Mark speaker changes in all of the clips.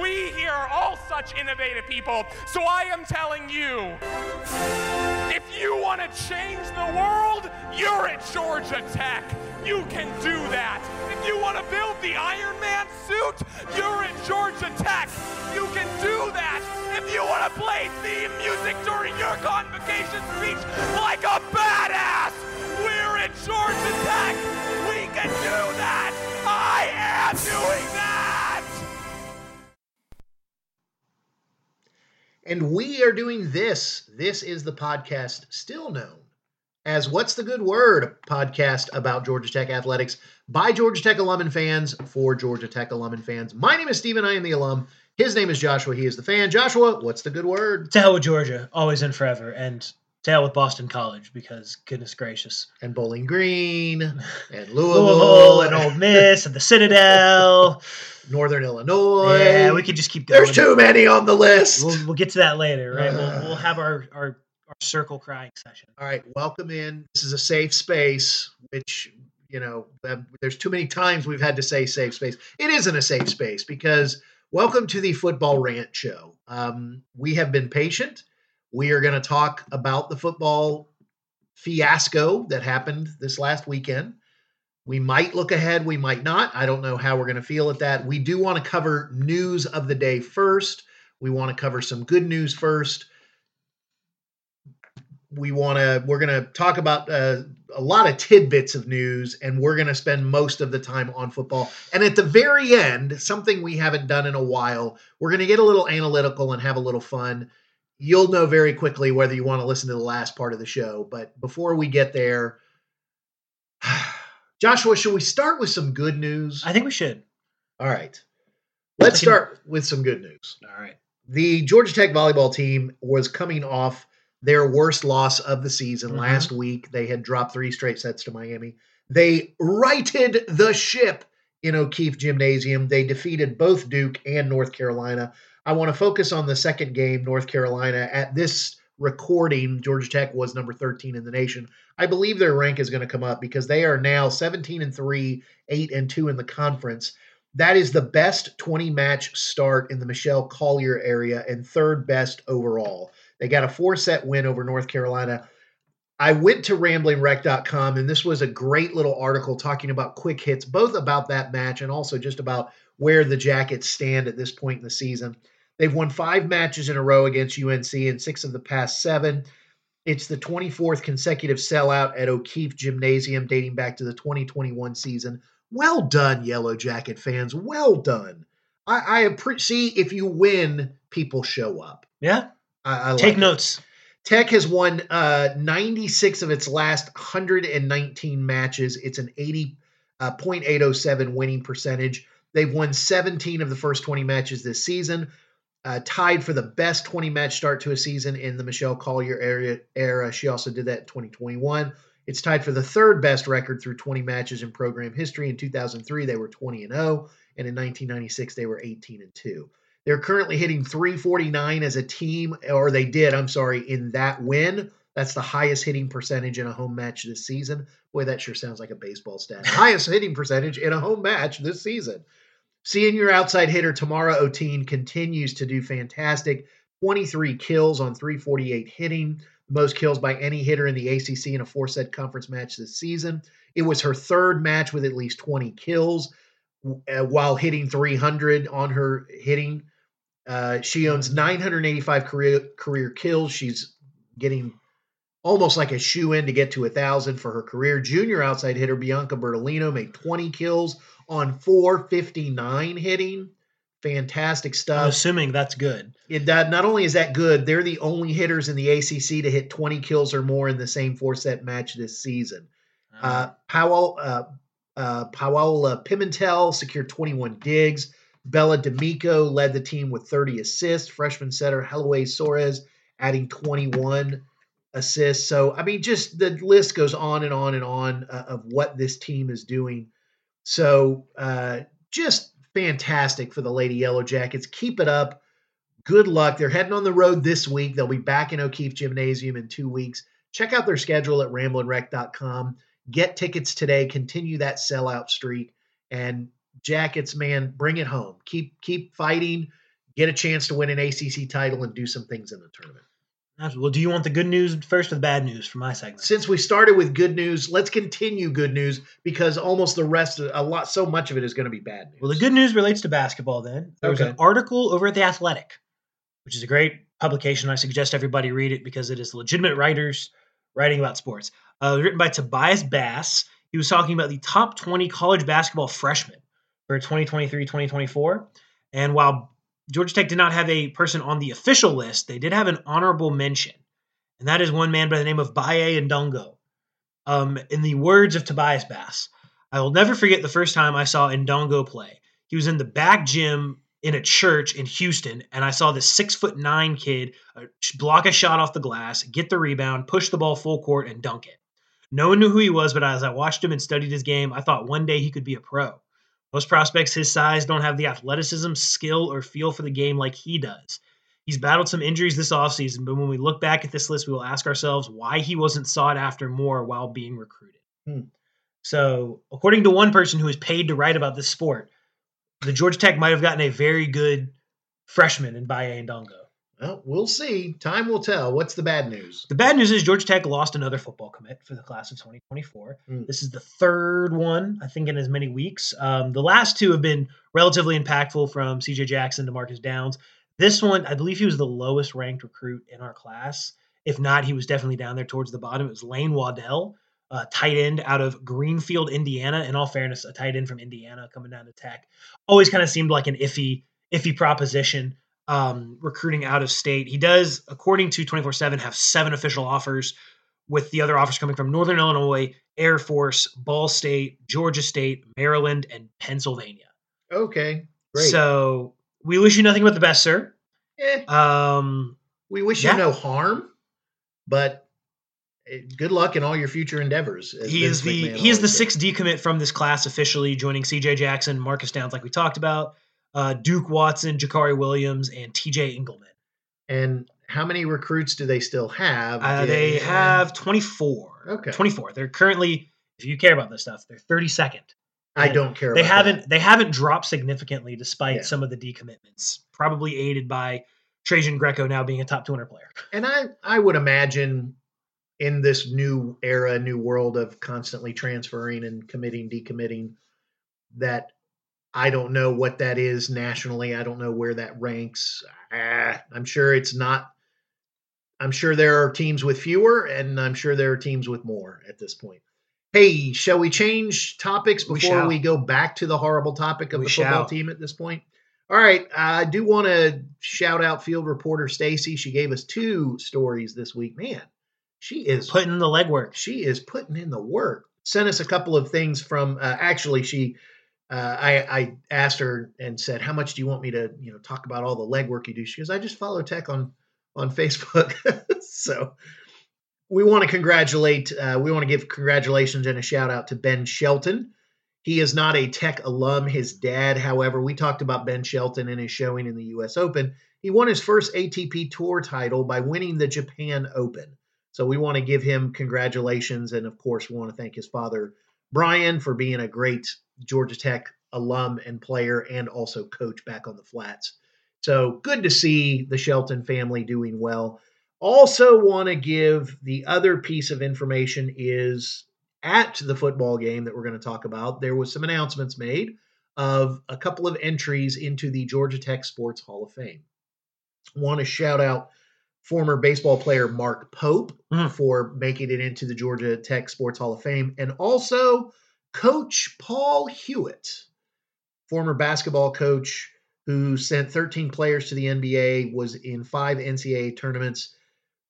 Speaker 1: We here are all such innovative people. So I am telling you if you want to change the world, you're at Georgia Tech. You can do that. If you want to build the Iron Man suit, you're at Georgia Tech. You can do that. If you want to play theme music during your convocation speech like a badass, we're at Georgia Tech. We can do that. I am doing that.
Speaker 2: And we are doing this. This is the podcast still known as What's the Good Word podcast about Georgia Tech athletics by Georgia Tech alum and fans for Georgia Tech alum and fans. My name is Stephen. I am the alum. His name is Joshua. He is the fan. Joshua, what's the good word?
Speaker 3: To hell with Georgia, always and forever. And hell with Boston College because goodness gracious.
Speaker 2: And Bowling Green and
Speaker 3: Louisville,
Speaker 2: Louisville,
Speaker 3: and Ole Miss and the Citadel.
Speaker 2: Northern Illinois.
Speaker 3: yeah, we could just keep going.
Speaker 2: There's too many on the list.
Speaker 3: We'll, we'll get to that later, right?
Speaker 2: Uh.
Speaker 3: we'll, we'll have our, our, our circle crying session.
Speaker 2: All right, welcome in. This is a safe space, which, you know, there's too many times we've had to say safe space. It isn't a safe space because welcome to the Football Rant Show. Um, we have been patient. We are going to talk about the football fiasco that happened this last weekend. We might look ahead, we might not. I don't know how we're going to feel at that. We do want to cover news of the day first. We want to cover some good news first we want to we're going to talk about uh, a lot of tidbits of news and we're going to spend most of the time on football and at the very end something we haven't done in a while we're going to get a little analytical and have a little fun you'll know very quickly whether you want to listen to the last part of the show but before we get there joshua should we start with some good news
Speaker 3: I think we should.
Speaker 2: all right let's start with some good news
Speaker 3: All right.
Speaker 2: the Georgia Tech volleyball team was coming off their worst loss of the season
Speaker 3: Mhm.
Speaker 2: last week. They had dropped three straight sets to Miami. They righted the ship in O'Keefe Gymnasium. They defeated both Duke and North Carolina. I want to focus on the second game, North Carolina. At this recording, Georgia Tech was number 13 in the nation. I believe their rank is going to come up because they are now 17 and 3, 8 and 2 in the conference. That is the best 20 match start in the Michelle Collier area and third best overall. They got a four set win over North Carolina. I went to ramblinwreck.com and this was a great little article talking about quick hits, both about that match and also just about where the Jackets stand at this point in the season. They've won five matches in a row against UNC and six of the past seven. It's the 24th consecutive sellout at O'Keefe Gymnasium dating back to the 2021 season. Well done, Yellow Jacket fans. Well done. I, I appreciate if you win, people show up.
Speaker 3: Yeah.
Speaker 2: I, I like
Speaker 3: Take
Speaker 2: it.
Speaker 3: notes.
Speaker 2: Tech has won uh, 96 of its last 119 matches. It's an 80 uh, winning percentage. They've won 17 of the first 20 matches this season. Uh, tied for the best 20 match start to a season in the Michelle Collier area era. She also did that in 2021. It's tied for the third best record through 20 matches in program history. In 2003, they were 20 and 0, and in 1996, they were 18 and 2. They're currently hitting 349 as a team, or they did, I'm sorry, in that win. That's the highest hitting percentage in a home match this season. Boy, that sure sounds like a baseball stat. highest hitting percentage in a home match this season. Seeing your outside hitter Tamara Oteen continues to do fantastic. 23 kills on 348 hitting, most kills by any hitter in the ACC in a four set conference match this season. It was her third match with at least 20 kills uh, while hitting 300 on her hitting. Uh, she owns 985 career career kills. She's getting almost like a shoe in to get to a thousand for her career. Junior outside hitter Bianca Bertolino made 20 kills on 459 hitting. Fantastic
Speaker 3: I'm
Speaker 2: stuff.
Speaker 3: assuming that's good.
Speaker 2: It that not only is that good, they're the only hitters in the ACC to hit 20 kills or more in the same four set match this season. Uh, Powell, uh, uh, Paola Pimentel secured 21 digs. Bella D'Amico led the team with 30 assists. Freshman setter Holloway Soares adding 21 assists. So, I mean, just the list goes on and on and on uh, of what this team is doing. So, uh, just fantastic for the Lady Yellow Jackets. Keep it up. Good luck. They're heading on the road this week. They'll be back in O'Keefe Gymnasium in two weeks. Check out their schedule at ramblinwreck.com. Get tickets today. Continue that sellout streak. And Jackets, man, bring it home. Keep keep fighting. get a chance to win an ACC title and do some things in the tournament.
Speaker 3: Well, do you want the good news first or the bad news for my segment?
Speaker 2: Since we started with good news, let's continue good news because almost the rest of a lot, so much of it is going to be bad news.
Speaker 3: Well, the good news relates to basketball. Then there was an article over at the Athletic, which is a great publication. I suggest everybody read it because it is legitimate writers writing about sports. Uh, written by Tobias Bass. He was talking about the top 20 college basketball freshmen for 2023-2024. And while Georgia Tech did not have a person on the official list, they did have an honorable mention, and that is one man by the name of Baye Ndongo. Um, in the words of Tobias Bass, I will never forget the first time I saw Ndongo play. He was in the back gym in a church in Houston, and I saw this six foot nine kid uh, block a shot off the glass, get the rebound, push the ball full court, and dunk it. No one knew who he was, but as I watched him and studied his game, I thought one day he could be a pro. Most prospects his size don't have the athleticism, skill, or feel for the game like he does. He's battled some injuries this offseason, but when we look back at this list, we will ask ourselves why he wasn't sought after more while being recruited.
Speaker 2: Hmm.
Speaker 3: So, according to one person who is paid to write about this sport, the Georgia Tech might have gotten a very good freshman in Baye Ndongo.
Speaker 2: Well, we'll see. Time will tell. What's the bad news?
Speaker 3: The bad news is Georgia Tech lost another football commit for the class of 2024.
Speaker 2: Mm.
Speaker 3: This is the third one, I think, in as many weeks. Um, the last two have been relatively impactful from CJ Jackson to Marcus Downs. This one, I believe he was the lowest ranked recruit in our class. If not, he was definitely down there towards the bottom. It was Lane Waddell, uh, tight end out of Greenfield, Indiana. In all fairness, a tight end from Indiana coming down to Tech always kind of seemed like an iffy, iffy proposition um, recruiting out of state. He does, according to 24 7, have seven official offers, with the other offers coming from Northern Illinois, Air Force, Ball State, Georgia State, Maryland, and Pennsylvania.
Speaker 2: Okay, great.
Speaker 3: So we wish you nothing but the best, sir.
Speaker 2: Eh,
Speaker 3: Um,
Speaker 2: we wish
Speaker 3: yeah.
Speaker 2: you no harm, but eh, good luck in all your future endeavors.
Speaker 3: he is the he is the sixth decommit from this class officially, joining C.J. Jackson, Marcus Downs, like we talked about, uh, Duke Watson, Jakari Williams, and T.J. Engelman.
Speaker 2: And how many recruits do they still have?
Speaker 3: Uh, they have 24.
Speaker 2: Okay.
Speaker 3: 24. They're currently, if you care about this stuff, they're 32nd.
Speaker 2: I don't care.
Speaker 3: They
Speaker 2: about
Speaker 3: haven't
Speaker 2: that.
Speaker 3: they haven't dropped significantly despite
Speaker 2: Yeah.
Speaker 3: some of the decommitments, probably aided by Trajan Greco now being a top 200 player.
Speaker 2: And I, I would imagine in this new era, new world of constantly transferring and committing, decommitting, that I don't know what that is nationally. I don't know where that ranks. Ah, I'm sure it's not. I'm sure there are teams with fewer, and I'm sure there are teams with more at this point. Hey, shall we change topics before
Speaker 3: shall.
Speaker 2: we go back to the horrible topic of
Speaker 3: We
Speaker 2: the football
Speaker 3: shall.
Speaker 2: team at this point? All right, I do want to shout out field reporter Stacy. She gave us two stories this week. Man, she is
Speaker 3: Putting in the legwork.
Speaker 2: she is putting in the work. Sent us a couple of things from. Uh, actually, she. Uh, I, I asked her and said, "How much do you want me to, you know, talk about all the legwork you do?" She goes, "I just follow Tech on on Facebook." so we want to congratulate. Uh, we want to give congratulations and a shout out to Ben Shelton. He is not a Tech alum. His dad, however, we talked about Ben Shelton and his showing in the U.S. Open. He won his first ATP Tour title by winning the Japan Open. So we want to give him congratulations. And of course, we want to thank his father, Bryan, for being a great Georgia Tech alum and player and also coach back on the flats. So good to see the Shelton family doing well. Also, want to give the other piece of information is at the football game that we're going to talk about, there was some announcements made of a couple of entries into the Georgia Tech Sports Hall of Fame. Want to shout out former baseball player Mark Pope
Speaker 3: Mhm.
Speaker 2: for making it into the Georgia Tech Sports Hall of Fame, and also Coach Paul Hewitt, former basketball coach who sent 13 players to the NBA, was in five NCAA tournaments,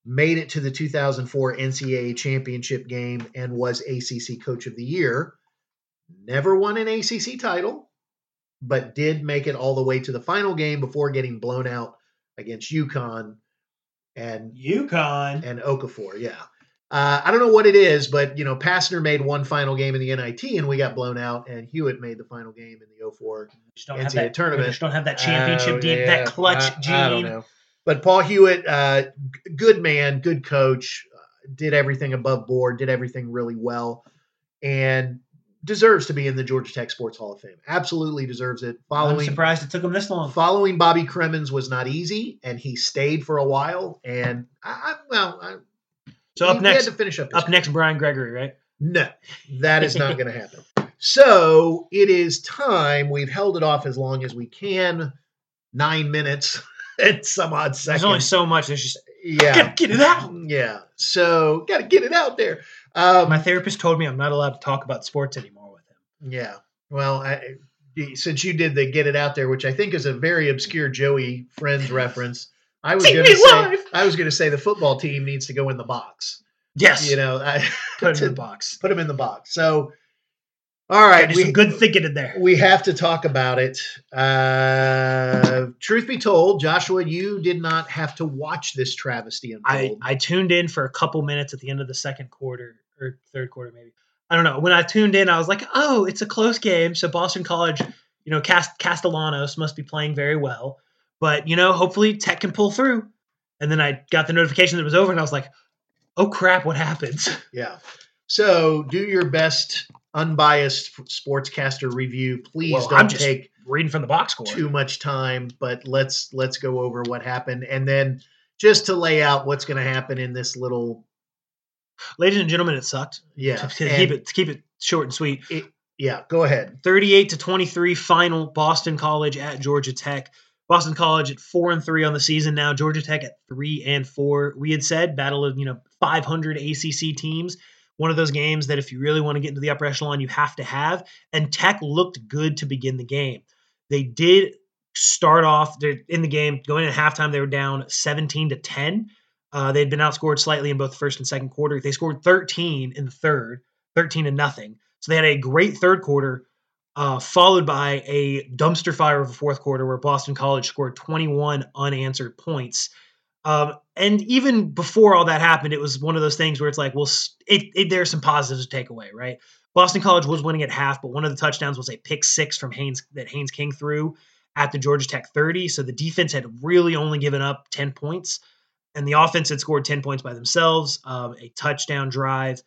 Speaker 2: made it to the 2004 NCAA championship game, and was ACC Coach of the Year. Never won an ACC title, but did make it all the way to the final game before getting blown out against UConn and
Speaker 3: UConn.
Speaker 2: and Okafor. Yeah. Uh, I don't know what it is, but you know, Pastner made one final game in the NIT and we got blown out, and Hewitt made the final game in the 04
Speaker 3: Just don't have
Speaker 2: NCAA
Speaker 3: that
Speaker 2: tournament.
Speaker 3: Just don't have that championship
Speaker 2: Oh,
Speaker 3: gene,
Speaker 2: yeah.
Speaker 3: that clutch
Speaker 2: I,
Speaker 3: gene.
Speaker 2: I don't know. But Paul Hewitt, uh, g- good man, good coach, uh, did everything above board, did everything really well. And deserves to be in the Georgia Tech Sports Hall of Fame. Absolutely deserves it.
Speaker 3: I'm
Speaker 2: Following
Speaker 3: surprised it took him this long.
Speaker 2: following Bobby Cremins was not easy, and he stayed for a while. And I, I well, I,
Speaker 3: So up
Speaker 2: he
Speaker 3: next,
Speaker 2: had to finish up. his
Speaker 3: up next, Brian Gregory, right?
Speaker 2: No, that is not going to happen. So it is time. We've held it off as long as we can. Nine minutes and some odd seconds.
Speaker 3: There's only so much. There's just
Speaker 2: yeah,
Speaker 3: get, get it out.
Speaker 2: yeah. So got to get it out there. Um,
Speaker 3: My therapist told me I'm not allowed to talk about sports anymore with him.
Speaker 2: yeah. Well, I, since you did the get it out there, which I think is a very obscure Joey Friends reference, I was
Speaker 3: Take
Speaker 2: going to
Speaker 3: me
Speaker 2: say
Speaker 3: live.
Speaker 2: I was going to say the football team needs to go in the box.
Speaker 3: Yes,
Speaker 2: You know, I,
Speaker 3: put him in the box.
Speaker 2: put them in the box. So, all right,
Speaker 3: There's some good thinking in there.
Speaker 2: we have to talk about it. Uh, truth be told, Joshua, you did not have to watch this travesty
Speaker 3: I. I tuned in for a couple minutes at the end of the second quarter or third quarter, maybe. I don't know. When I tuned in, I was like, oh, it's a close game. So Boston College, you know, Cast- Castellanos must be playing very well. But, you know, hopefully Tech can pull through. And then I got the notification that it was over, and I was like, oh crap, what happens?
Speaker 2: yeah. So, do your best unbiased sportscaster review. Please
Speaker 3: Well,
Speaker 2: don't take
Speaker 3: Reading from the box score.
Speaker 2: too much time, but let's let's go over what happened and then just to lay out what's going to happen in this little
Speaker 3: Ladies and gentlemen, it sucked.
Speaker 2: yeah.
Speaker 3: To, to keep it to keep it short and sweet.
Speaker 2: yeah, go ahead.
Speaker 3: 38 to 23 final Boston College at Georgia Tech. Boston College at 4 and 3 on the season now, Georgia Tech at 3 and 4. We had said battle of, you know, 500 ACC teams. One of those games that if you really want to get into the upper echelon, you have to have. And Tech looked good to begin the game. They did start off in the game going into halftime they were down 17 to 10 uh, they'd been outscored slightly in both first and second quarter they scored 13 in the third 13 to nothing so they had a great third quarter uh, followed by a dumpster fire of a fourth quarter where boston college scored 21 unanswered points um, and even before all that happened it was one of those things where it's like well it, it, there's some positives to take away right boston college was winning at half but one of the touchdowns was a pick six from haynes that haynes king threw at the Georgia Tech 30. So the defense had really only given up 10 points, and the offense had scored 10 points by themselves. Um, a touchdown drive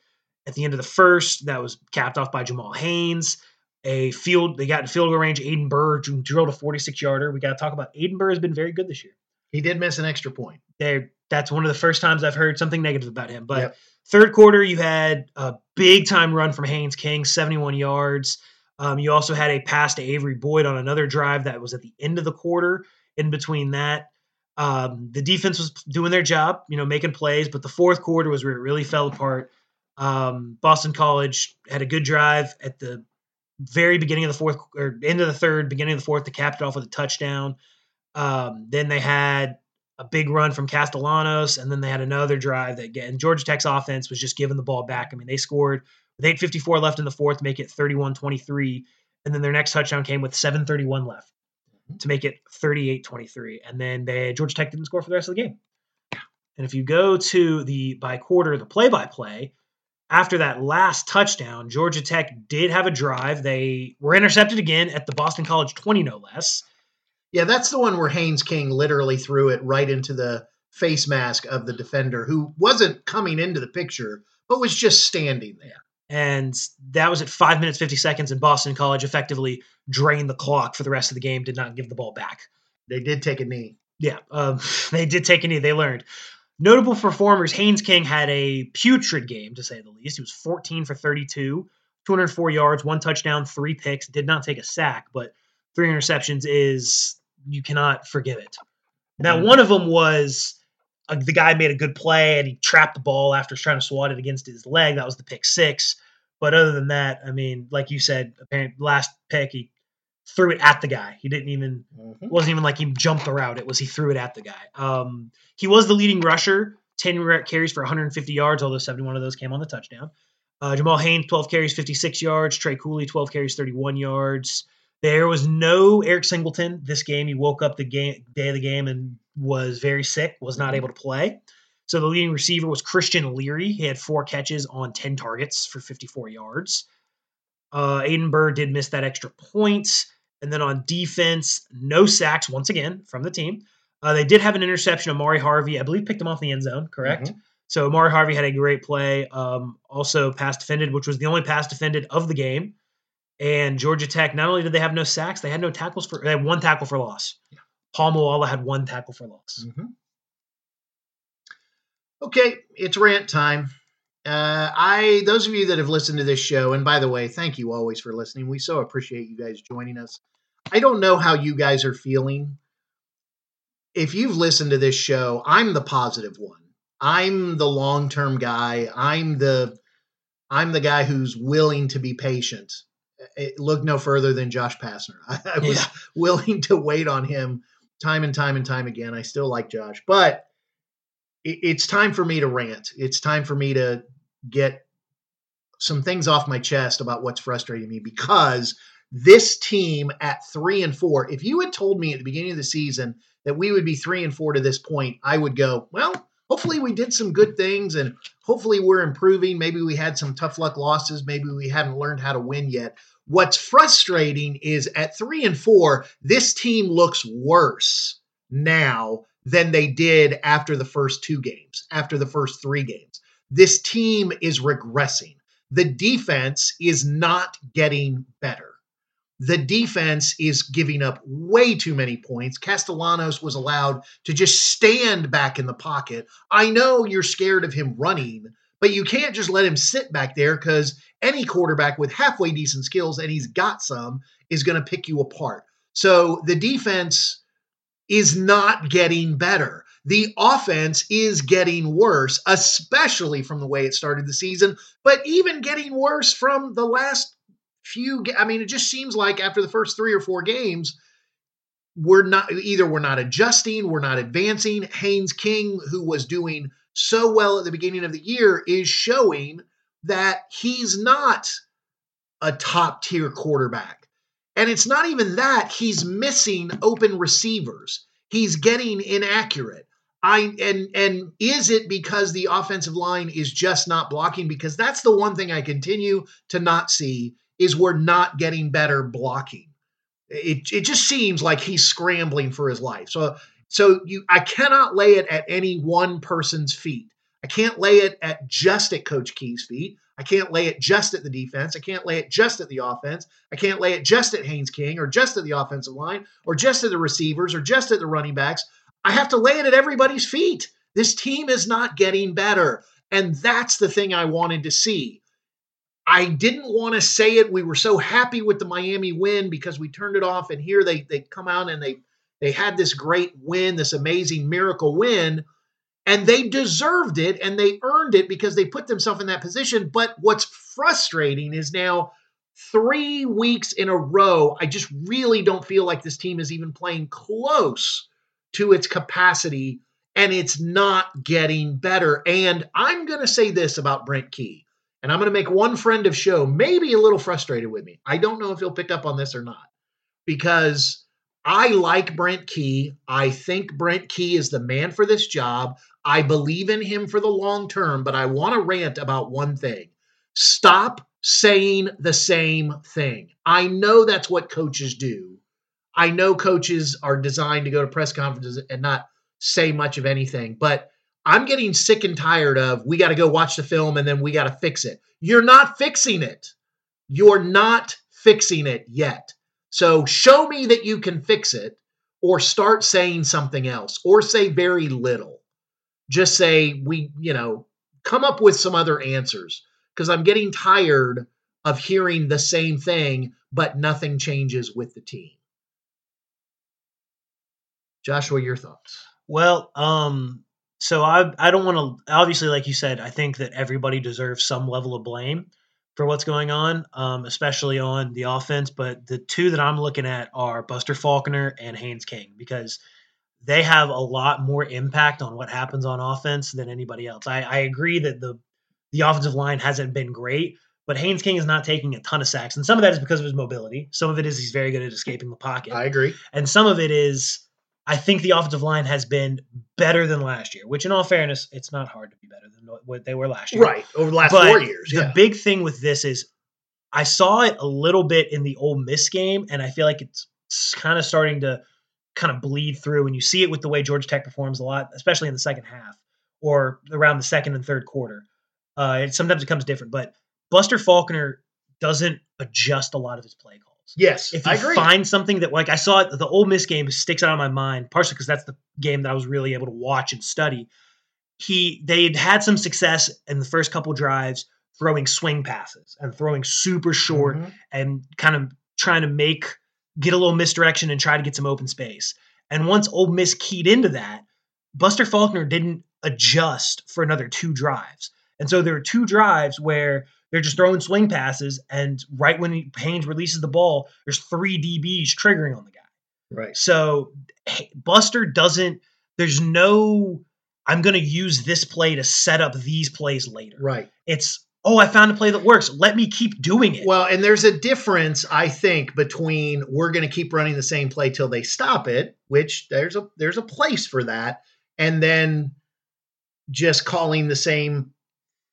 Speaker 3: at the end of the first that was capped off by Jamal Haynes. A field, they got in field goal range. Aidan Birr drilled a 46 yarder. We got to talk about Aidan Birr has been very good this year.
Speaker 2: He did miss an extra point.
Speaker 3: There, that's one of the first times I've heard something negative about him. But
Speaker 2: Yep.
Speaker 3: third quarter, you had a big time run from Haynes King, 71 yards. Um, you also had a pass to Avery Boyd on another drive that was at the end of the quarter. In between that, um, the defense was doing their job, you know, making plays. But the fourth quarter was where it really fell apart. Um, Boston College had a good drive at the very beginning of the fourth or end of the third, beginning of the fourth to cap it off with a touchdown. Um, then they had a big run from Castellanos, and then they had another drive that again Georgia Tech's offense was just giving the ball back. I mean, they scored with 8:54 left in the fourth, to make it 31-23, and then their next touchdown came with 7:31 left to make it 38-23, and then they Georgia Tech didn't score for the rest of the game. And if you go to the by quarter, the play-by-play, after that last touchdown, Georgia Tech did have a drive. They were intercepted again at the Boston College 20, no less.
Speaker 2: Yeah, that's the one where Haynes King literally threw it right into the face mask of the defender who wasn't coming into the picture, but was just standing there.
Speaker 3: and that was at five minutes fifty seconds. And Boston College effectively drained the clock for the rest of the game. Did not give the ball back.
Speaker 2: They did take a knee.
Speaker 3: Yeah, um, they did take a knee. They learned. Notable performers: Haynes King had a putrid game to say the least. He was fourteen for thirty-two, two hundred four yards, one touchdown, three picks. Did not take a sack, but three interceptions is you cannot forgive it. Now,
Speaker 2: Mhm.
Speaker 3: one of them was uh, the guy made a good play and he trapped the ball after trying to swat it against his leg. That was the pick six. But other than that, I mean, like you said, apparently last pick he threw it at the guy. He didn't even it wasn't even like he jumped the route. It was he threw it at the guy. Um, he was the leading rusher, 10 carries for 150 yards, although 71 of those came on the touchdown. Uh, Jamal Haynes, 12 carries, 56 yards. Trey Cooley, 12 carries, 31 yards. There was no Eric Singleton this game. He woke up the game day of the game and was very sick, was not able to play. So the leading receiver was Christian Leary. He had four catches on 10 targets for 54 yards. Uh, Aidan Birr did miss that extra point. And then on defense, no sacks once again from the team. Uh, they did have an interception. Ahmari Harvey, I believe, picked him off the end zone, correct? So Ahmari Harvey had a great play. Um, also pass defended, which was the only pass defended of the game. And Georgia Tech, not only did they have no sacks, they had no tackles for they had one tackle for loss.
Speaker 2: Yeah.
Speaker 3: Paul Moala had one tackle for loss.
Speaker 2: Mhm. Okay, it's rant time. Uh, I those of you that have listened to this show, and by the way, thank you always for listening. We so appreciate you guys joining us. I don't know how you guys are feeling. If you've listened to this show, I'm the positive one. I'm the long-term guy. I'm the I'm the guy who's willing to be patient. It, look no further than Josh Pastner. I, I was
Speaker 3: Yeah.
Speaker 2: willing to wait on him time and time and time again. I still like Josh, but it, it's time for me to rant. It's time for me to get some things off my chest about what's frustrating me because this team at three and four, if you had told me at the beginning of the season that we would be three and four to this point, I would go, well, hopefully we did some good things and hopefully we're improving. Maybe we had some tough luck losses. Maybe we haven't learned how to win yet. What's frustrating is at three and four, this team looks worse now than they did after the first two games, after the first three games. This team is regressing. The defense is not getting better. The defense is giving up way too many points. Castellanos was allowed to just stand back in the pocket. I know you're scared of him running, but you can't just let him sit back there because any quarterback with halfway decent skills, and he's got some, is going to pick you apart. So the defense is not getting better. The offense is getting worse, especially from the way it started the season, but even getting worse from the last few. I mean, it just seems like after the first three or four games, we're not either we're not adjusting, we're not advancing. Haynes King, who was doing so well at the beginning of the year, is showing that he's not a top tier quarterback. And it's not even that, he's missing open receivers. He's getting inaccurate. I and and is it because the offensive line is just not blocking because that's the one thing I continue to not see is we're not getting better blocking. It it just seems like he's scrambling for his life. So so you I cannot lay it at any one person's feet. I can't lay it at just at Coach Key's feet. I can't lay it just at the defense. I can't lay it just at the offense. I can't lay it just at Haynes King or just at the offensive line or just at the receivers or just at the running backs. I have to lay it at everybody's feet. This team is not getting better. And that's the thing I wanted to see. I didn't want to say it. We were so happy with the Miami win because we turned it off, and here they they come out and they they had this great win, this amazing miracle win, and they deserved it and they earned it because they put themselves in that position. But what's frustrating is now three weeks in a row, I just really don't feel like this team is even playing close to its capacity and it's not getting better. And I'm going to say this about Brent Key, and I'm going to make one friend of show maybe a little frustrated with me. I don't know if he'll pick up on this or not because I like Brent Key. I think Brent Key is the man for this job. I believe in him for the long term, but I want to rant about one thing. Stop saying the same thing. I know that's what coaches do. I know coaches are designed to go to press conferences and not say much of anything, but I'm getting sick and tired of we got to go watch the film and then we got to fix it. You're not fixing it. You're not fixing it yet. So show me that you can fix it or start saying something else or say very little. Just say we, you know, come up with some other answers because I'm getting tired of hearing the same thing but nothing changes with the team. Joshua, your thoughts?
Speaker 3: Well, um, so I I don't want to obviously, like you said, I think that everybody deserves some level of blame for what's going on, um, especially on the offense. But the two that I'm looking at are Buster Faulkner and Haynes King because they have a lot more impact on what happens on offense than anybody else. I, I agree that the the offensive line hasn't been great, but Haynes King is not taking a ton of sacks, and some of that is because of his mobility. Some of it is he's very good at escaping the pocket
Speaker 2: I agree.
Speaker 3: and some of it is I think the offensive line has been better than last year. Which, in all fairness, it's not hard to be better than what they were last year.
Speaker 2: Right. Over the last
Speaker 3: But
Speaker 2: four years.
Speaker 3: The
Speaker 2: Yeah.
Speaker 3: big thing with this is I saw it a little bit in the Ole Miss game, and I feel like it's kind of starting to kind of bleed through. And you see it with the way Georgia Tech performs a lot, especially in the second half or around the second and third quarter. Uh, it, sometimes it comes different, but Buster Faulkner doesn't adjust a lot of his play.
Speaker 2: Yes,
Speaker 3: If he
Speaker 2: I agree.
Speaker 3: finds something that, like I saw it, the Ole Miss game sticks out of my mind, partially because that's the game that I was really able to watch and study. He they had had some success in the first couple drives throwing swing passes and throwing super short
Speaker 2: Mhm.
Speaker 3: and kind of trying to make get a little misdirection and try to get some open space. And once Ole Miss keyed into that, Buster Faulkner didn't adjust for another two drives. And so there were two drives where they're just throwing swing passes, and right when he, Haynes releases the ball, there's three DBs triggering on the guy.
Speaker 2: Right.
Speaker 3: So Buster doesn't. There's no. I'm going to use this play to set up these plays later.
Speaker 2: Right.
Speaker 3: It's oh, I found a play that works. Let me keep doing it.
Speaker 2: Well, and there's a difference, I think, between we're going to keep running the same play till they stop it, which there's a there's a place for that, and then just calling the same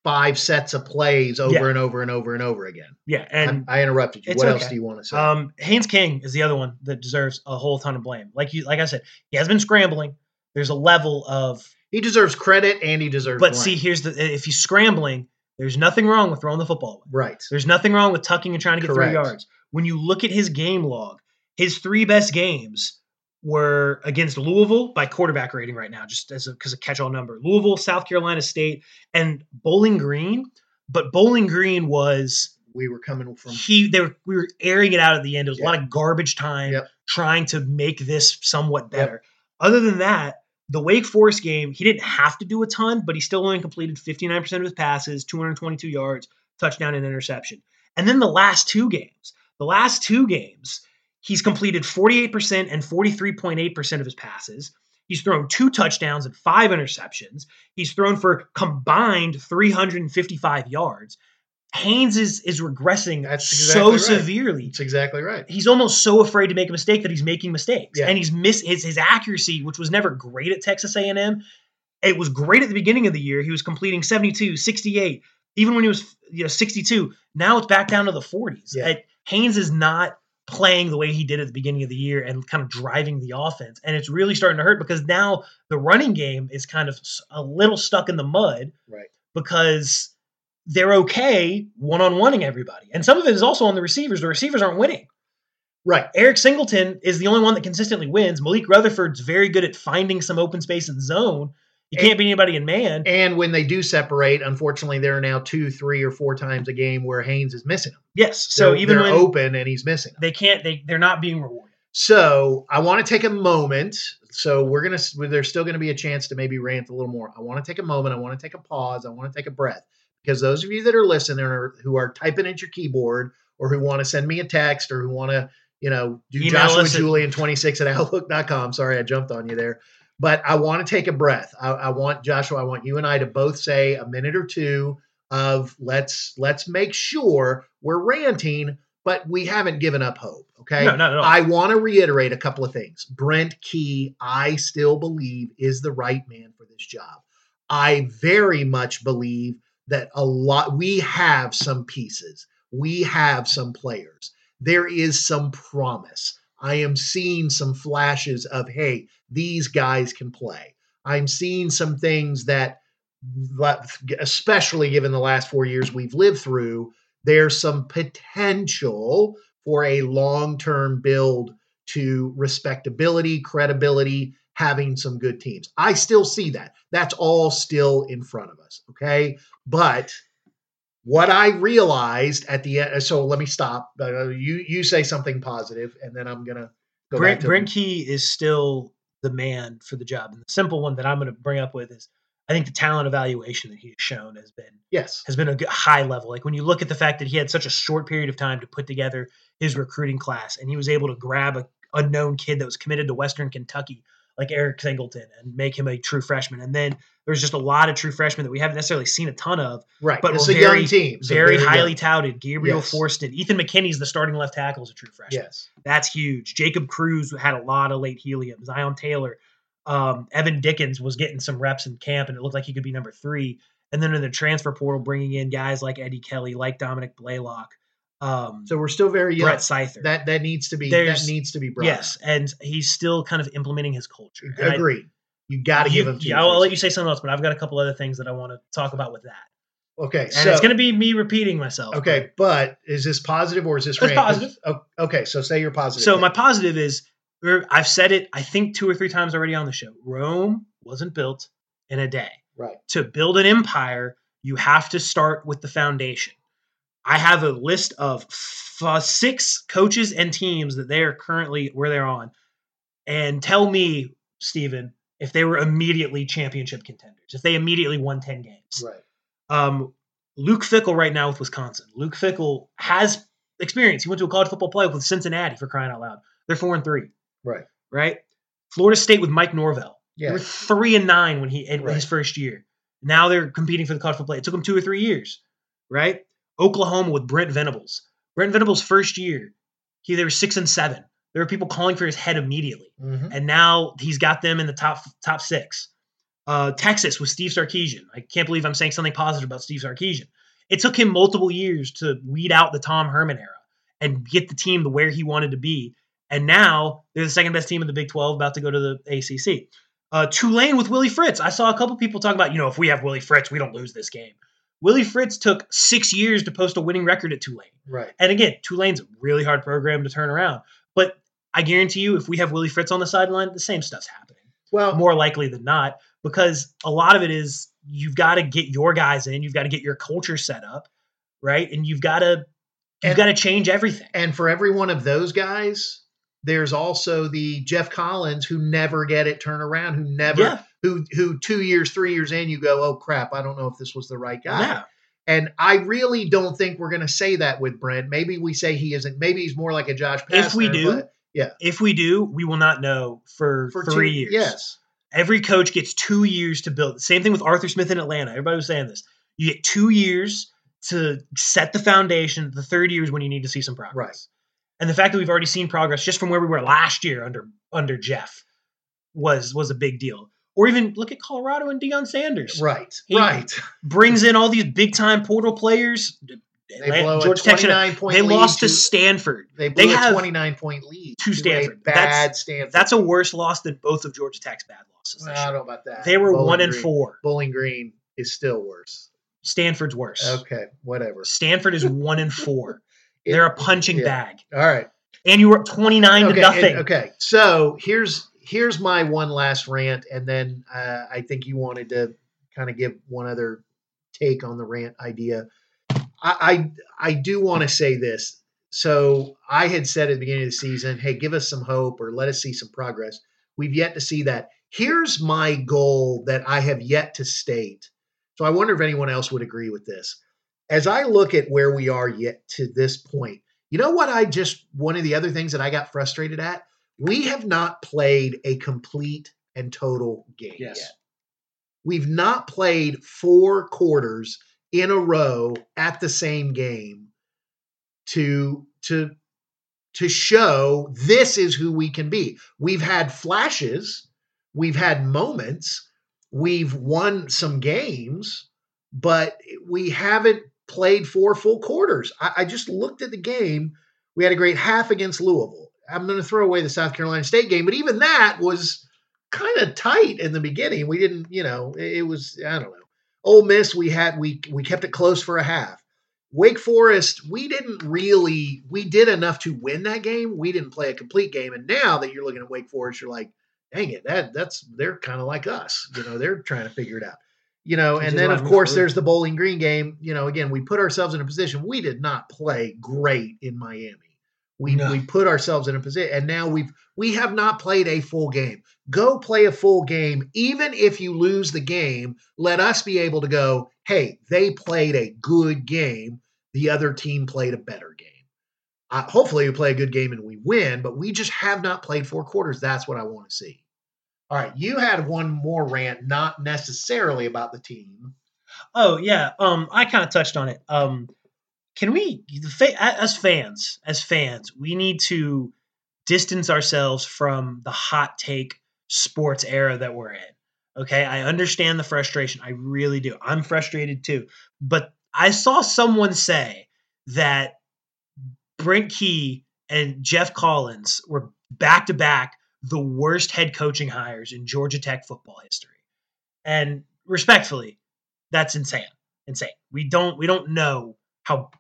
Speaker 2: five sets of plays over
Speaker 3: Yeah.
Speaker 2: and over and over and over again.
Speaker 3: yeah,
Speaker 2: And
Speaker 3: and
Speaker 2: I interrupted you. What else do you want to say?
Speaker 3: Um, Haynes King is the other one that deserves a whole ton of blame. Like you, like I said, he has been scrambling. There's a level of,
Speaker 2: he deserves credit and he deserves.
Speaker 3: but
Speaker 2: blame.
Speaker 3: see, here's the if he's scrambling, there's nothing wrong with throwing the football.
Speaker 2: right.
Speaker 3: There's nothing wrong with tucking and trying to get
Speaker 2: Correct.
Speaker 3: three yards. When you look at his game log, his three best games were against Louisville by quarterback rating right now, just as because a catch-all number. Louisville, South Carolina State, and Bowling Green. But Bowling Green was
Speaker 2: We were coming from.
Speaker 3: he they were we were airing it out at the end. It was a lot of garbage time
Speaker 2: Yep.
Speaker 3: trying to make this somewhat better. Other than that, the Wake Forest game, he didn't have to do a ton, but he still only completed 59% of his passes, 222 yards, touchdown and interception. And then the last two games, the last two games, he's completed 48% and 43.8% of his passes. He's thrown two touchdowns and five interceptions. He's thrown for combined 355 yards. Haynes is is regressing
Speaker 2: That's
Speaker 3: so
Speaker 2: right.
Speaker 3: severely.
Speaker 2: That's exactly right.
Speaker 3: He's almost so afraid to make a mistake that he's making mistakes,
Speaker 2: Yeah.
Speaker 3: and he's miss his his accuracy, which was never great at Texas A and M. It was great at the beginning of the year. He was completing 72, 68, even when he was you know 62. Now it's back down to the 40s.
Speaker 2: Yeah.
Speaker 3: Haynes is not playing the way he did at the beginning of the year and kind of driving the offense, and it's really starting to hurt because now the running game is kind of a little stuck in the mud
Speaker 2: Right.
Speaker 3: because they're okay one on oneing everybody. And some of it is also on the receivers. The receivers aren't winning.
Speaker 2: Right.
Speaker 3: Eric Singleton is the only one that consistently wins. Malik Rutherford's very good at finding some open space in the zone. You can't beat anybody in man.
Speaker 2: And when they do separate, unfortunately, there are now two, three, or four times a game where Haynes is missing them.
Speaker 3: yes. So
Speaker 2: They're-
Speaker 3: even
Speaker 2: they're open and he's missing them.
Speaker 3: they can't, they they're not being rewarded.
Speaker 2: So I want to take a moment. So we're gonna. There's still going to be a chance to maybe rant a little more. I want to take a moment. I want to take a pause. I want to take a breath because those of you that are listening or who are typing at your keyboard or who want to send me a text or who want to, you know, do
Speaker 3: Email
Speaker 2: Joshua Julian 26 at outlook.com. Sorry, I jumped on you there. But I want to take a breath. I, I want Joshua. I want you and I to both say a minute or two of let's let's make sure we're ranting, but we haven't given up hope. Okay.
Speaker 3: No, at all.
Speaker 2: I want to reiterate a couple of things. Brent Key, I still believe, is the right man for this job. I very much believe that a lot, we have some pieces, we have some players. There is some promise. I am seeing some flashes of, hey, these guys can play. I'm seeing some things that, especially given the last four years we've lived through, there's some potential for a long term build to respectability, credibility, having some good teams. I still see that. That's all still in front of us. Okay. But what I realized at the end, so let me stop. Uh, you you say something positive, and then I'm gonna go
Speaker 3: Brent,
Speaker 2: back to
Speaker 3: Brent Key is still the man for the job. And the simple one that I'm going to bring up with is I think the talent evaluation that he has shown has been
Speaker 2: yes,
Speaker 3: has been a high level. Like when you look at the fact that he had such a short period of time to put together his recruiting class, and he was able to grab a unknown kid that was committed to Western Kentucky, like Eric Singleton, and make him a true freshman. And then there's just a lot of true freshmen that we haven't necessarily seen a ton of,
Speaker 2: right.
Speaker 3: but
Speaker 2: it's a
Speaker 3: very-
Speaker 2: young team, so
Speaker 3: very,
Speaker 2: young.
Speaker 3: highly touted. Gabriel
Speaker 2: Yes.
Speaker 3: Forsted, Ethan McKinney's the starting left tackle is a true freshman.
Speaker 2: Yes,
Speaker 3: That's huge. Jacob Cruz had a lot of late helium. Zion Taylor, um, Evan Dickens was getting some reps in camp, and it looked like he could be number three. And then in the transfer portal, bringing in guys like Eddie Kelly, like Dominic Blaylock, um,
Speaker 2: so we're still very young.
Speaker 3: Brett Seither.
Speaker 2: That that needs to be that needs to be brought.
Speaker 3: yes, and he's still kind of implementing his culture. And I,
Speaker 2: you got to give him.
Speaker 3: Yeah, I'll I'll let you say something else, but I've got a couple other things that I want to talk about with that.
Speaker 2: Okay,
Speaker 3: And
Speaker 2: so
Speaker 3: it's going to be me repeating myself.
Speaker 2: okay, but is this positive or is this
Speaker 3: positive.
Speaker 2: Oh, okay, so say you're positive.
Speaker 3: So
Speaker 2: then.
Speaker 3: my positive is I've said it I think two or three times already on the show. Rome wasn't built in a day.
Speaker 2: right,
Speaker 3: To build an empire, you have to start with the foundation. I have a list of f- six coaches and teams that they are currently where they're on, and tell me, Stephen, if they were immediately championship contenders, if they immediately won ten games.
Speaker 2: right,
Speaker 3: Um, Luke Fickell right now with Wisconsin. Luke Fickell has experience. He went to a college football playoff with Cincinnati for crying out loud. They're four and three.
Speaker 2: right.
Speaker 3: Right. Florida State with Mike Norvell. They
Speaker 2: Yeah,
Speaker 3: were three and nine when he in
Speaker 2: Right.
Speaker 3: his first year. Now they're competing for the college football. Play. It took them two or three years. Right. Oklahoma with Brent Venables. Brent Venables' first year, he they were six and seven. There were people calling for his head immediately
Speaker 2: mhm,
Speaker 3: and now he's got them in the top top six. Uh, Texas with Steve Sarkisian. I can't believe I'm saying something positive about Steve Sarkisian. It took him multiple years to weed out the Tom Herman era and get the team to where he wanted to be. And now they're the second best team in the Big 12, about to go to the ACC. Uh, Tulane with Willie Fritz. I saw a couple people talk about, you know, if we have Willie Fritz, we don't lose this game. Willie Fritz took six years to post a winning record at Tulane.
Speaker 2: right.
Speaker 3: And again, Tulane's a really hard program to turn around. But I guarantee you, if we have Willie Fritz on the sideline, the same stuff's happening.
Speaker 2: Well,
Speaker 3: More likely than not, because a lot of it is you've got to get your guys in, you've got to get your culture set up, right? And you've got to you've
Speaker 2: And-
Speaker 3: got to change everything.
Speaker 2: and for every one of those guys, there's also the Geoff Collins who never get it turned around, who never,
Speaker 3: yeah,
Speaker 2: who who two years, three years in, you go, oh crap, I don't know if this was the right guy.
Speaker 3: yeah,
Speaker 2: And I really don't think we're going to say that with Brent. Maybe we say he isn't. Maybe he's more like a Josh.
Speaker 3: If we do,
Speaker 2: but
Speaker 3: If we do, we will not know for,
Speaker 2: for
Speaker 3: three
Speaker 2: two,
Speaker 3: years.
Speaker 2: yes,
Speaker 3: Every coach gets two years to build. Same thing with Arthur Smith in Atlanta. Everybody was saying this. You get two years to set the foundation. The third year is when you need to see some progress.
Speaker 2: Right.
Speaker 3: And the fact that we've already seen progress just from where we were last year under under Geoff was was a big deal. Or even look at Colorado and Deion Sanders.
Speaker 2: right,
Speaker 3: He-
Speaker 2: right.
Speaker 3: Brings in all these big time portal players.
Speaker 2: They blow
Speaker 3: Georgia
Speaker 2: a
Speaker 3: Tech should have-
Speaker 2: 29 point
Speaker 3: they lost to
Speaker 2: to-
Speaker 3: Stanford.
Speaker 2: They blew
Speaker 3: they
Speaker 2: a 29 point lead
Speaker 3: to Stanford.
Speaker 2: bad
Speaker 3: That's-
Speaker 2: Stanford.
Speaker 3: That's a worse loss than both of Georgia Tech's bad losses.
Speaker 2: Well, I don't know about that.
Speaker 3: They were
Speaker 2: Bowling
Speaker 3: one and
Speaker 2: Green-
Speaker 3: four.
Speaker 2: Bowling Green is still worse.
Speaker 3: Stanford's worse.
Speaker 2: Okay, whatever.
Speaker 3: Stanford is one and four. They're a punching
Speaker 2: yeah.
Speaker 3: bag.
Speaker 2: All right.
Speaker 3: And you were up 29
Speaker 2: okay,
Speaker 3: to nothing.
Speaker 2: and- okay. So here's here's my one last rant, and then uh, I think you wanted to kind of give one other take on the rant idea. I I, I do want to say this. So I had said at the beginning of the season, hey, give us some hope or let us see some progress. We've yet to see that. Here's my goal that I have yet to state. So I wonder if anyone else would agree with this. As I look at where we are yet to this point, you know what? I just, one of the other things that I got frustrated at, we have not played a complete and total game
Speaker 3: Yes.
Speaker 2: yet. We've not played four quarters in a row at the same game to to to show this is who we can be. We've had flashes, we've had moments, we've won some games, but we haven't played four full quarters. I, I just looked at the game. We had a great half against Louisville. I'm going to throw away the South Carolina State game, but even that was kind of tight in the beginning. We didn't, you know, it, it was I don't know. Ole Miss, we had we we kept it close for a half. Wake Forest, we didn't really we did enough to win that game. We didn't play a complete game. And now that you're looking at Wake Forest, you're like, dang it, that that's they're kind of like us. You know, they're trying to figure it out. You know, and then of course there's the Bowling Green game. You know, again, we put ourselves in a position we did not play great in Miami. We
Speaker 3: No.
Speaker 2: we put ourselves in a position, and now we've we have not played a full game. Go play a full game, even if you lose the game. Let us be able to go. Hey, they played a good game. The other team played a better game. Uh, hopefully, we play a good game and we win. But we just have not played four quarters. That's what I want to see. All right, you had one more rant, not necessarily about the team.
Speaker 3: Oh yeah, um, I kind of touched on it. Um, can we, as fans, as fans, we need to distance ourselves from the hot take sports era that we're in. Okay, I understand the frustration. I really do. I'm frustrated too. But I saw someone say that Brent Key and Geoff Collins were back to back the worst head coaching hires in Georgia Tech football history. And respectfully, that's insane. insane. We don't we don't know how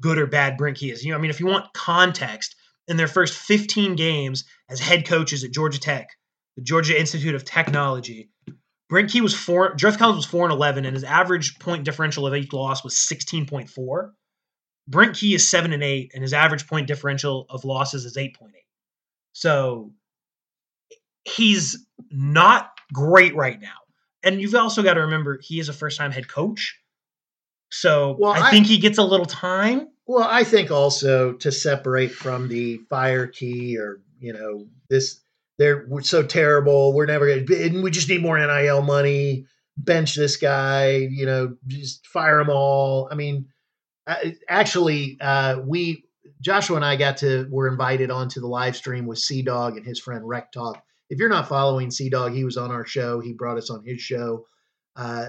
Speaker 3: good or bad Brent Key is. You know, I mean, if you want context, in their first 15 games as head coaches at Georgia Tech, the Georgia Institute of Technology, Brent Key was four. Geoff Collins was four and 11, and his average point differential of each loss was 16.4. Brent Key is seven and eight, and his average point differential of losses is 8.8. So he's not great right now. And you've also got to remember he is a first time head coach. So
Speaker 2: Well,
Speaker 3: I,
Speaker 2: I-
Speaker 3: think he gets a little time.
Speaker 2: Well, I think also to separate from the fire key or, you know, this, they're we're so terrible. We're never going we just need more NIL money. Bench this guy, you know, just fire them all. I mean, uh, actually, uh, we, Joshua and I got to, were invited onto the live stream with Sea Dog and his friend Rec Talk. If you're not following Sea Dog, he was on our show. He brought us on his show. Uh,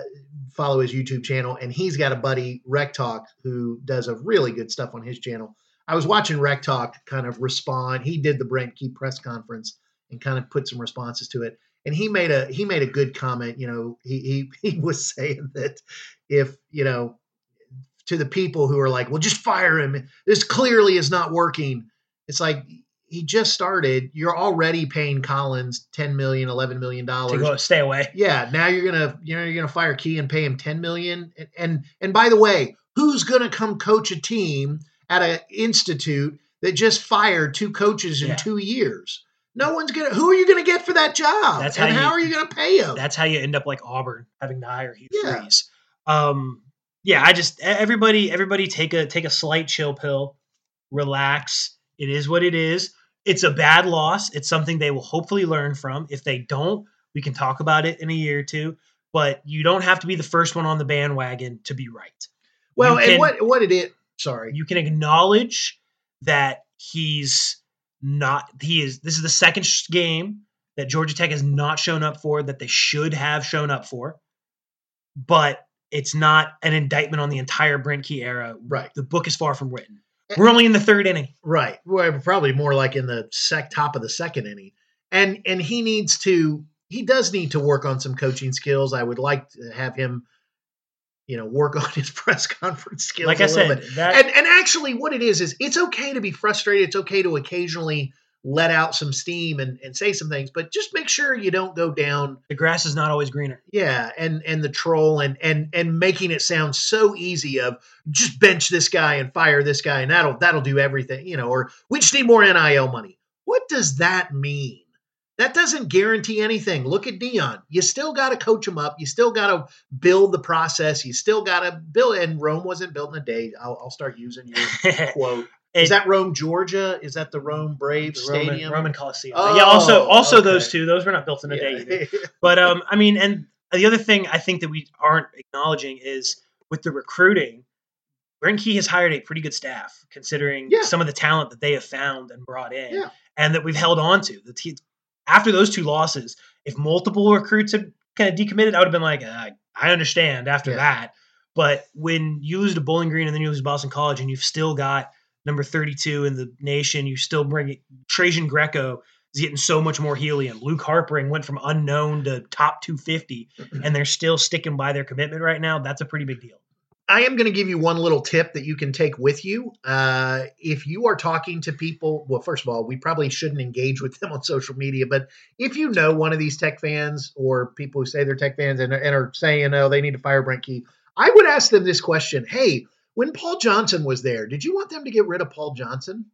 Speaker 2: follow his YouTube channel, and he's got a buddy, Rec Talk, who does a really good stuff on his channel. I was watching Rec Talk kind of respond. He did the Brent Key press conference and kind of put some responses to it. And he made a he made a good comment. You know, he he he was saying that if you know to the people who are like, well, just fire him. This clearly is not working. It's like he just started. You're already paying Collins 10 million, 11 million
Speaker 3: To
Speaker 2: dollars
Speaker 3: go stay away.
Speaker 2: yeah now you're gonna you know you're gonna fire key and pay him 10 million and and, and by the way who's gonna come coach a team at an institute that just fired two coaches in
Speaker 3: Yeah.
Speaker 2: two years no one's gonna who are you gonna get for that job
Speaker 3: That's
Speaker 2: and
Speaker 3: how
Speaker 2: how, are you gonna pay him
Speaker 3: That's how you end up like Auburn having to hire Hugh
Speaker 2: Yeah.
Speaker 3: Freeze. Um, yeah, I just everybody everybody take a take a slight chill pill, relax. It is what it is. It's a bad loss. It's something they will hopefully learn from. If they don't, we can talk about it in a year or two. But you don't have to be the first one on the bandwagon to be right.
Speaker 2: well
Speaker 3: you
Speaker 2: and
Speaker 3: can-
Speaker 2: what what it is sorry
Speaker 3: You can acknowledge that he's not. He is. This is the second game that Georgia Tech has not shown up for that they should have shown up for. But it's not an indictment on the entire Brent Key era.
Speaker 2: right
Speaker 3: The book is far from written. We're only in the third inning.
Speaker 2: Right. Well, probably more like in the sec top of the second inning. And and he needs to he does need to work on some coaching skills. I would like to have him, you know, work on his press conference skills.
Speaker 3: Like
Speaker 2: a
Speaker 3: I
Speaker 2: little
Speaker 3: said,
Speaker 2: bit.
Speaker 3: that
Speaker 2: And and actually what it is is it's okay to be frustrated. It's okay to occasionally let out some steam and, and say some things, but just make sure you don't go down
Speaker 3: the grass is not always greener.
Speaker 2: yeah, and and the troll and and and making it sound so easy of just bench this guy and fire this guy and that'll that'll do everything, you know, or we just need more NIL money. What does that mean? That doesn't guarantee anything. Look at Dion. You still got to coach him up. You still got to build the process. You still got to build. And Rome wasn't built in a day. I'll, I'll start using your quote. Is that Rome, Georgia? Is that the Rome Brave
Speaker 3: the Roman,
Speaker 2: Stadium?
Speaker 3: Roman Coliseum.
Speaker 2: Oh,
Speaker 3: yeah, also also those two. Those were not built in a day. either. But um, I mean, and the other thing I think that we aren't acknowledging is with the recruiting, Brent Key has hired a pretty good staff, considering
Speaker 2: Yeah.
Speaker 3: some of the talent that they have found and brought in,
Speaker 2: Yeah.
Speaker 3: and that we've held on to. The te- after those two losses, if multiple recruits had kind of decommitted, I would have been like, uh, I understand after
Speaker 2: Yeah.
Speaker 3: that. But when you lose to Bowling Green and then you lose to Boston College, and you've still got number 32 in the nation, you still bring it. Trajan Greco is getting so much more helium. Luke Harpring went from unknown to top 250, and they're still sticking by their commitment right now. That's a pretty big deal.
Speaker 2: I am going to give you one little tip that you can take with you. Uh, if you are talking to people, well, first of all, we probably shouldn't engage with them on social media, but if you know one of these tech fans or people who say they're tech fans and, and are saying, oh, they need to fire Brent Key, I would ask them this question Hey, when Paul Johnson was there, did you want them to get rid of Paul Johnson?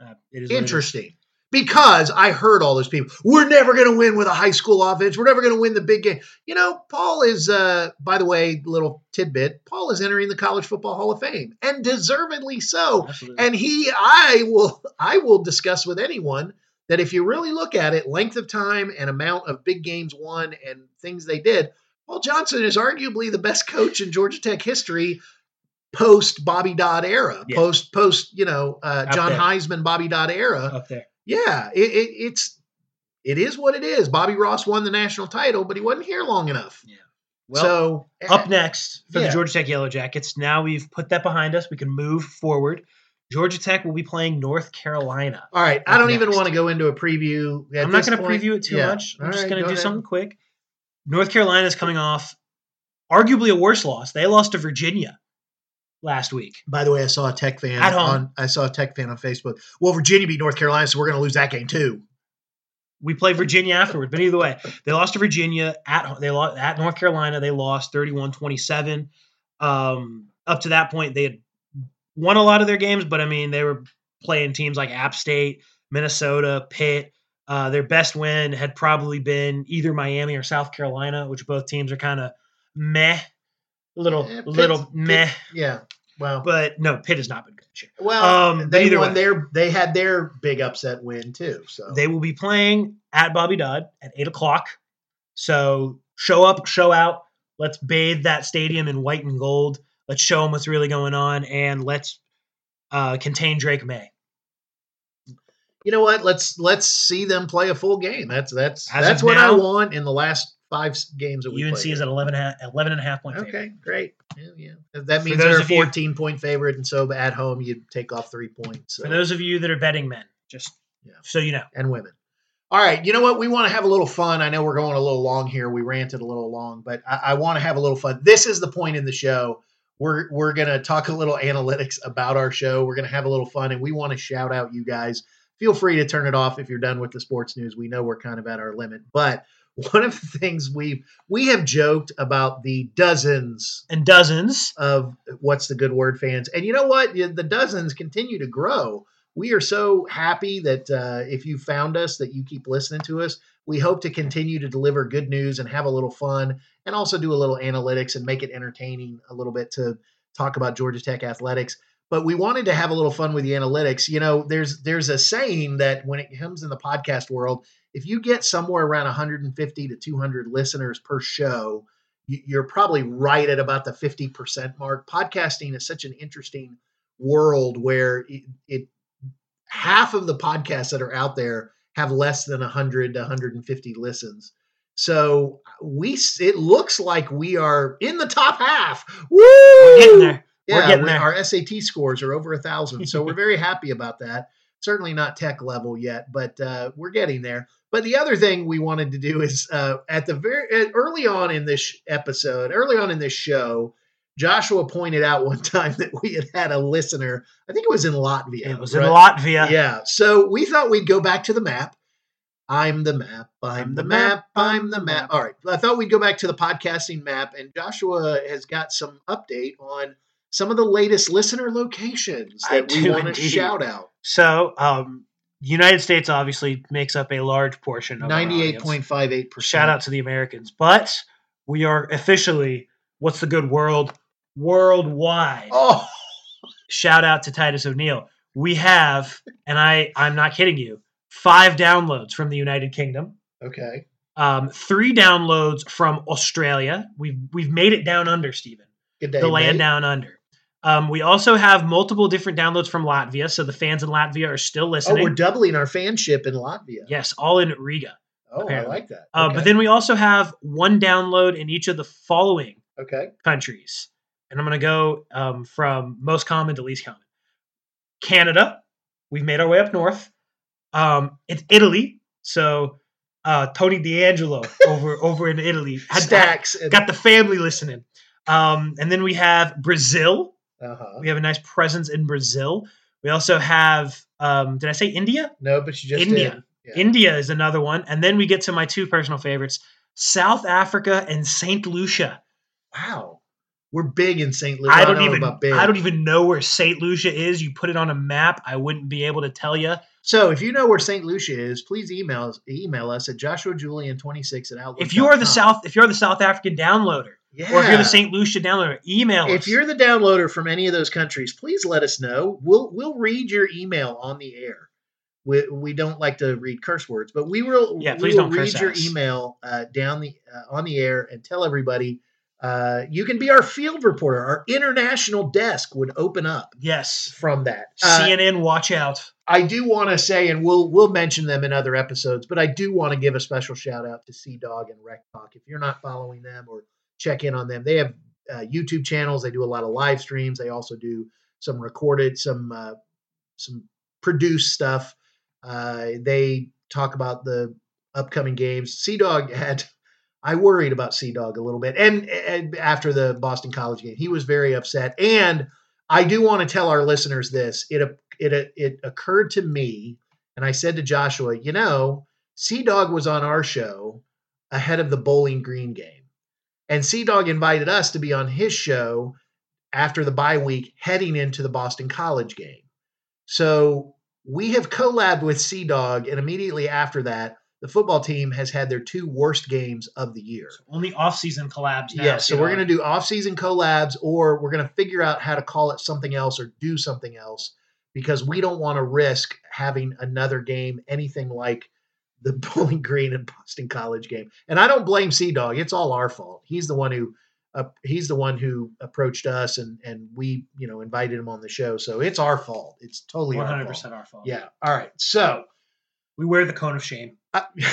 Speaker 3: Uh, it is what it is.
Speaker 2: Interesting. Because I heard all those people, we're never going to win with a high school offense. We're never going to win the big game. You know, Paul is, uh, by the way, little tidbit, Paul is entering the College Football Hall of Fame and deservedly so.
Speaker 3: Absolutely.
Speaker 2: And he, I will, I will discuss with anyone that if you really look at it, length of time and amount of big games won and things they did, Paul Johnson is arguably the best coach in Georgia Tech history post Bobby Dodd era,
Speaker 3: Yeah.
Speaker 2: post post you know uh, John
Speaker 3: there.
Speaker 2: Heisman Bobby Dodd era.
Speaker 3: up there.
Speaker 2: Yeah, it, it, it's it is what it is. Bobby Ross won the national title, but he wasn't here long enough. Yeah.
Speaker 3: Well,
Speaker 2: so
Speaker 3: up next for
Speaker 2: Yeah.
Speaker 3: the Georgia Tech Yellow Jackets. Now we've put that behind us. We can move forward. Georgia Tech will be playing North Carolina.
Speaker 2: all right, I don't even want to go into a preview.
Speaker 3: I'm not going to preview it too
Speaker 2: Yeah.
Speaker 3: much. I'm
Speaker 2: All
Speaker 3: just
Speaker 2: right,
Speaker 3: going to do
Speaker 2: ahead.
Speaker 3: something quick. North Carolina is coming off arguably a worse loss. They lost to Virginia last week.
Speaker 2: By the way, I saw a Tech fan
Speaker 3: At home.
Speaker 2: on I saw a Tech fan on Facebook. Well, Virginia beat North Carolina, so we're going to lose that game too.
Speaker 3: We play Virginia afterward, but either way, they lost to Virginia at they lost at North Carolina. They lost 31-27. Um, up to that point, they had won a lot of their games, but I mean, they were playing teams like App State, Minnesota, Pitt. Uh, their best win had probably been either Miami or South Carolina, which both teams are kind of meh, little
Speaker 2: Eh,
Speaker 3: little
Speaker 2: Pitt-
Speaker 3: meh.
Speaker 2: Yeah. Well,
Speaker 3: But no, Pitt has not been good this year.
Speaker 2: well,
Speaker 3: um,
Speaker 2: they won
Speaker 3: way.
Speaker 2: their they had their big upset win too. So
Speaker 3: They will be playing at Bobby Dodd at eight o'clock. So show up, show out. Let's bathe that stadium in white and gold. Let's show them what's really going on, and let's uh, contain Drake Maye.
Speaker 2: You know what? Let's let's see them play a full game. That's that's
Speaker 3: As
Speaker 2: that's what I want in the last five games that we
Speaker 3: UNC
Speaker 2: played.
Speaker 3: is at 11 and, a half, 11 and a half point favorite.
Speaker 2: Okay, great. Yeah, yeah. That means they're a
Speaker 3: of you-
Speaker 2: 14 point favorite, and so at home you take off three points. So.
Speaker 3: For those of you that are betting men, just
Speaker 2: Yeah.
Speaker 3: so you know.
Speaker 2: and women. All right, you know what? We want to have a little fun. I know we're going a little long here. We ranted a little long, but I, I want to have a little fun. This is the point in the show. We're we're gonna talk a little analytics about our show. We're gonna have a little fun, and we want to shout out you guys. Feel free to turn it off if you're done with the sports news. We know we're kind of at our limit, but one of the things we've we have joked about the dozens
Speaker 3: And dozens.
Speaker 2: of what's the good word fans. And you know what? The dozens continue to grow. We are so happy that uh, if you found us, that you keep listening to us. We hope to continue to deliver good news and have a little fun and also do a little analytics and make it entertaining a little bit to talk about Georgia Tech athletics. But we wanted to have a little fun with the analytics. You know, there's there's a saying that when it comes in the podcast world, if you get somewhere around 150 to 200 listeners per show, you- you're probably right at about the 50% mark. Podcasting is such an interesting world where it, it half of the podcasts that are out there have less than 100 to 150 listens. So uh, we it looks like we are in the top half. Woo!
Speaker 3: We're getting there.
Speaker 2: Yeah, we- our SAT scores are over a thousand, so we're very happy about that. Certainly not tech level yet, but uh, we're getting there. But the other thing we wanted to do is uh, at the very uh, early on in this episode, early on in this show, Joshua pointed out one time that we had had a listener. I think it was in Latvia.
Speaker 3: It was in? Latvia.
Speaker 2: Yeah. So we thought we'd go back to the map. I'm the map. I'm,
Speaker 3: I'm
Speaker 2: the,
Speaker 3: the
Speaker 2: map.
Speaker 3: map,
Speaker 2: I'm the map. All right. I thought we'd go back to the podcasting map, and Joshua has got some update on some of the latest listener locations
Speaker 3: I
Speaker 2: that we
Speaker 3: do
Speaker 2: want to shout out.
Speaker 3: So, um, United States obviously makes up a large portion of our
Speaker 2: Ninety-eight
Speaker 3: audience.
Speaker 2: point five eight percent.
Speaker 3: Shout out to the Americans. But we are officially, what's the good world? Worldwide.
Speaker 2: Oh,
Speaker 3: Shout out to Titus O'Neil. We have, and I, I'm not kidding you, five downloads from the United Kingdom,
Speaker 2: okay.
Speaker 3: um, three downloads from Australia. We've we've made it down under, Steven.
Speaker 2: Good day.
Speaker 3: the land
Speaker 2: mate.
Speaker 3: down under. Um, we also have multiple different downloads from Latvia, so the fans in Latvia are still
Speaker 2: Oh,
Speaker 3: listening.
Speaker 2: we're doubling our fanship in Latvia.
Speaker 3: yes, all in Riga.
Speaker 2: Oh, I like that.
Speaker 3: Uh,
Speaker 2: Okay.
Speaker 3: But then we also have one download in each of the following
Speaker 2: okay.
Speaker 3: countries. And I'm going to go um, from most common to least common. Canada, we've made our way up north. Um, it's Italy. So uh, Tony D'Angelo over over in Italy had,
Speaker 2: Stacks.
Speaker 3: had- got the family listening. Um, and then we have Brazil.
Speaker 2: Uh huh.
Speaker 3: We have a nice presence in Brazil. We also have, um, did I say India?
Speaker 2: No, but you just
Speaker 3: India.
Speaker 2: did. Yeah.
Speaker 3: India is another one. And then we get to my two personal favorites South Africa and St. Lucia.
Speaker 2: Wow. We're big in St. Lucia.
Speaker 3: I don't
Speaker 2: know
Speaker 3: even. I don't even know where St. Lucia is. You put it on a map, I wouldn't be able to tell you.
Speaker 2: So if you know where St. Lucia is, please email us, email us at joshuajulian26 at outlook.
Speaker 3: If you're the South if you're the South African downloader
Speaker 2: yeah.
Speaker 3: or if you're the St. Lucia downloader, email us.
Speaker 2: if you're the downloader from any of those countries, please let us know. We'll we'll read your email on the air. We, we don't like to read curse words, but we will.
Speaker 3: Yeah,
Speaker 2: we will read your
Speaker 3: us.
Speaker 2: email uh, down the uh, on the air and tell everybody. Uh, you can be our field reporter. Our international desk would open up
Speaker 3: yes.
Speaker 2: from that. Uh,
Speaker 3: CNN, watch out.
Speaker 2: I do want to say, and we'll we'll mention them in other episodes, but I do want to give a special shout out to Sea Dog and Rec Talk. If you're not following them or check in on them, they have uh, YouTube channels. They do a lot of live streams. They also do some recorded, some uh, some produced stuff. Uh, they talk about the upcoming games. Sea Dog had. I worried about Sea Dog a little bit. And, and after the Boston College game, he was very upset. And I do want to tell our listeners this. It it it occurred to me, and I said to Joshua, you know, Sea Dog was on our show ahead of the Bowling Green game, and Sea Dog invited us to be on his show after the bye week, heading into the Boston College game. So we have collabed with Sea Dog, and immediately after that, the football team has had their two worst games of the year.
Speaker 3: So only off-season collabs now.
Speaker 2: Yeah, so we're going to do off-season collabs, or we're going to figure out how to call it something else or do something else because we don't want to risk having another game anything like the Bowling Green and Boston College game. And I don't blame Sea Dog; it's all our fault. He's the one who uh, he's the one who approached us and and we you know invited him on the show so it's our fault it's totally 100%
Speaker 3: our fault. our fault
Speaker 2: yeah all right so
Speaker 3: we wear the cone of shame
Speaker 2: I,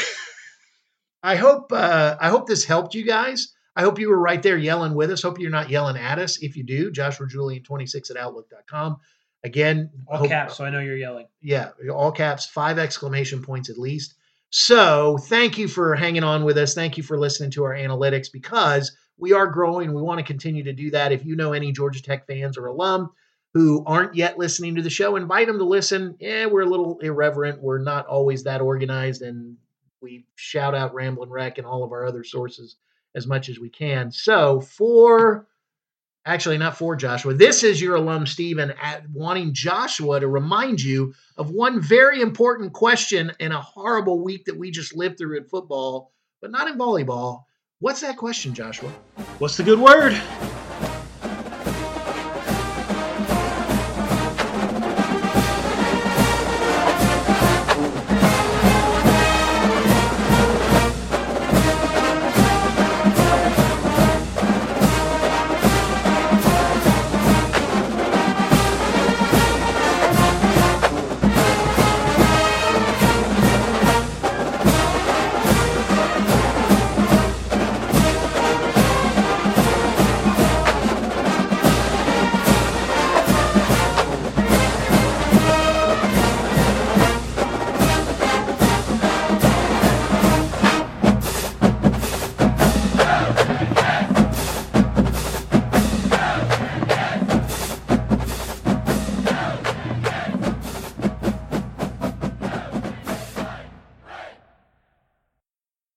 Speaker 2: I hope uh, I hope this helped you guys. I hope you were right there yelling with us. Hope you're not yelling at us. If you do, Joshua Julian 26 at outlook.com. Again,
Speaker 3: all hope, caps, so I know you're yelling.
Speaker 2: Yeah, all caps, five exclamation points at least. So thank you for hanging on with us. Thank you for listening to our analytics because we are growing. We want to continue to do that. If you know any Georgia Tech fans or alum who aren't yet listening to the show, invite them to listen. Yeah, we're a little irreverent. We're not always that organized, and we shout out Ramblin' Wreck and all of our other sources as much as we can. So for actually not for Joshua, this is your alum Steven at wanting Joshua to remind you of one very important question in a horrible week that we just lived through in football, but not in volleyball. What's that question, Joshua?
Speaker 3: What's the good word?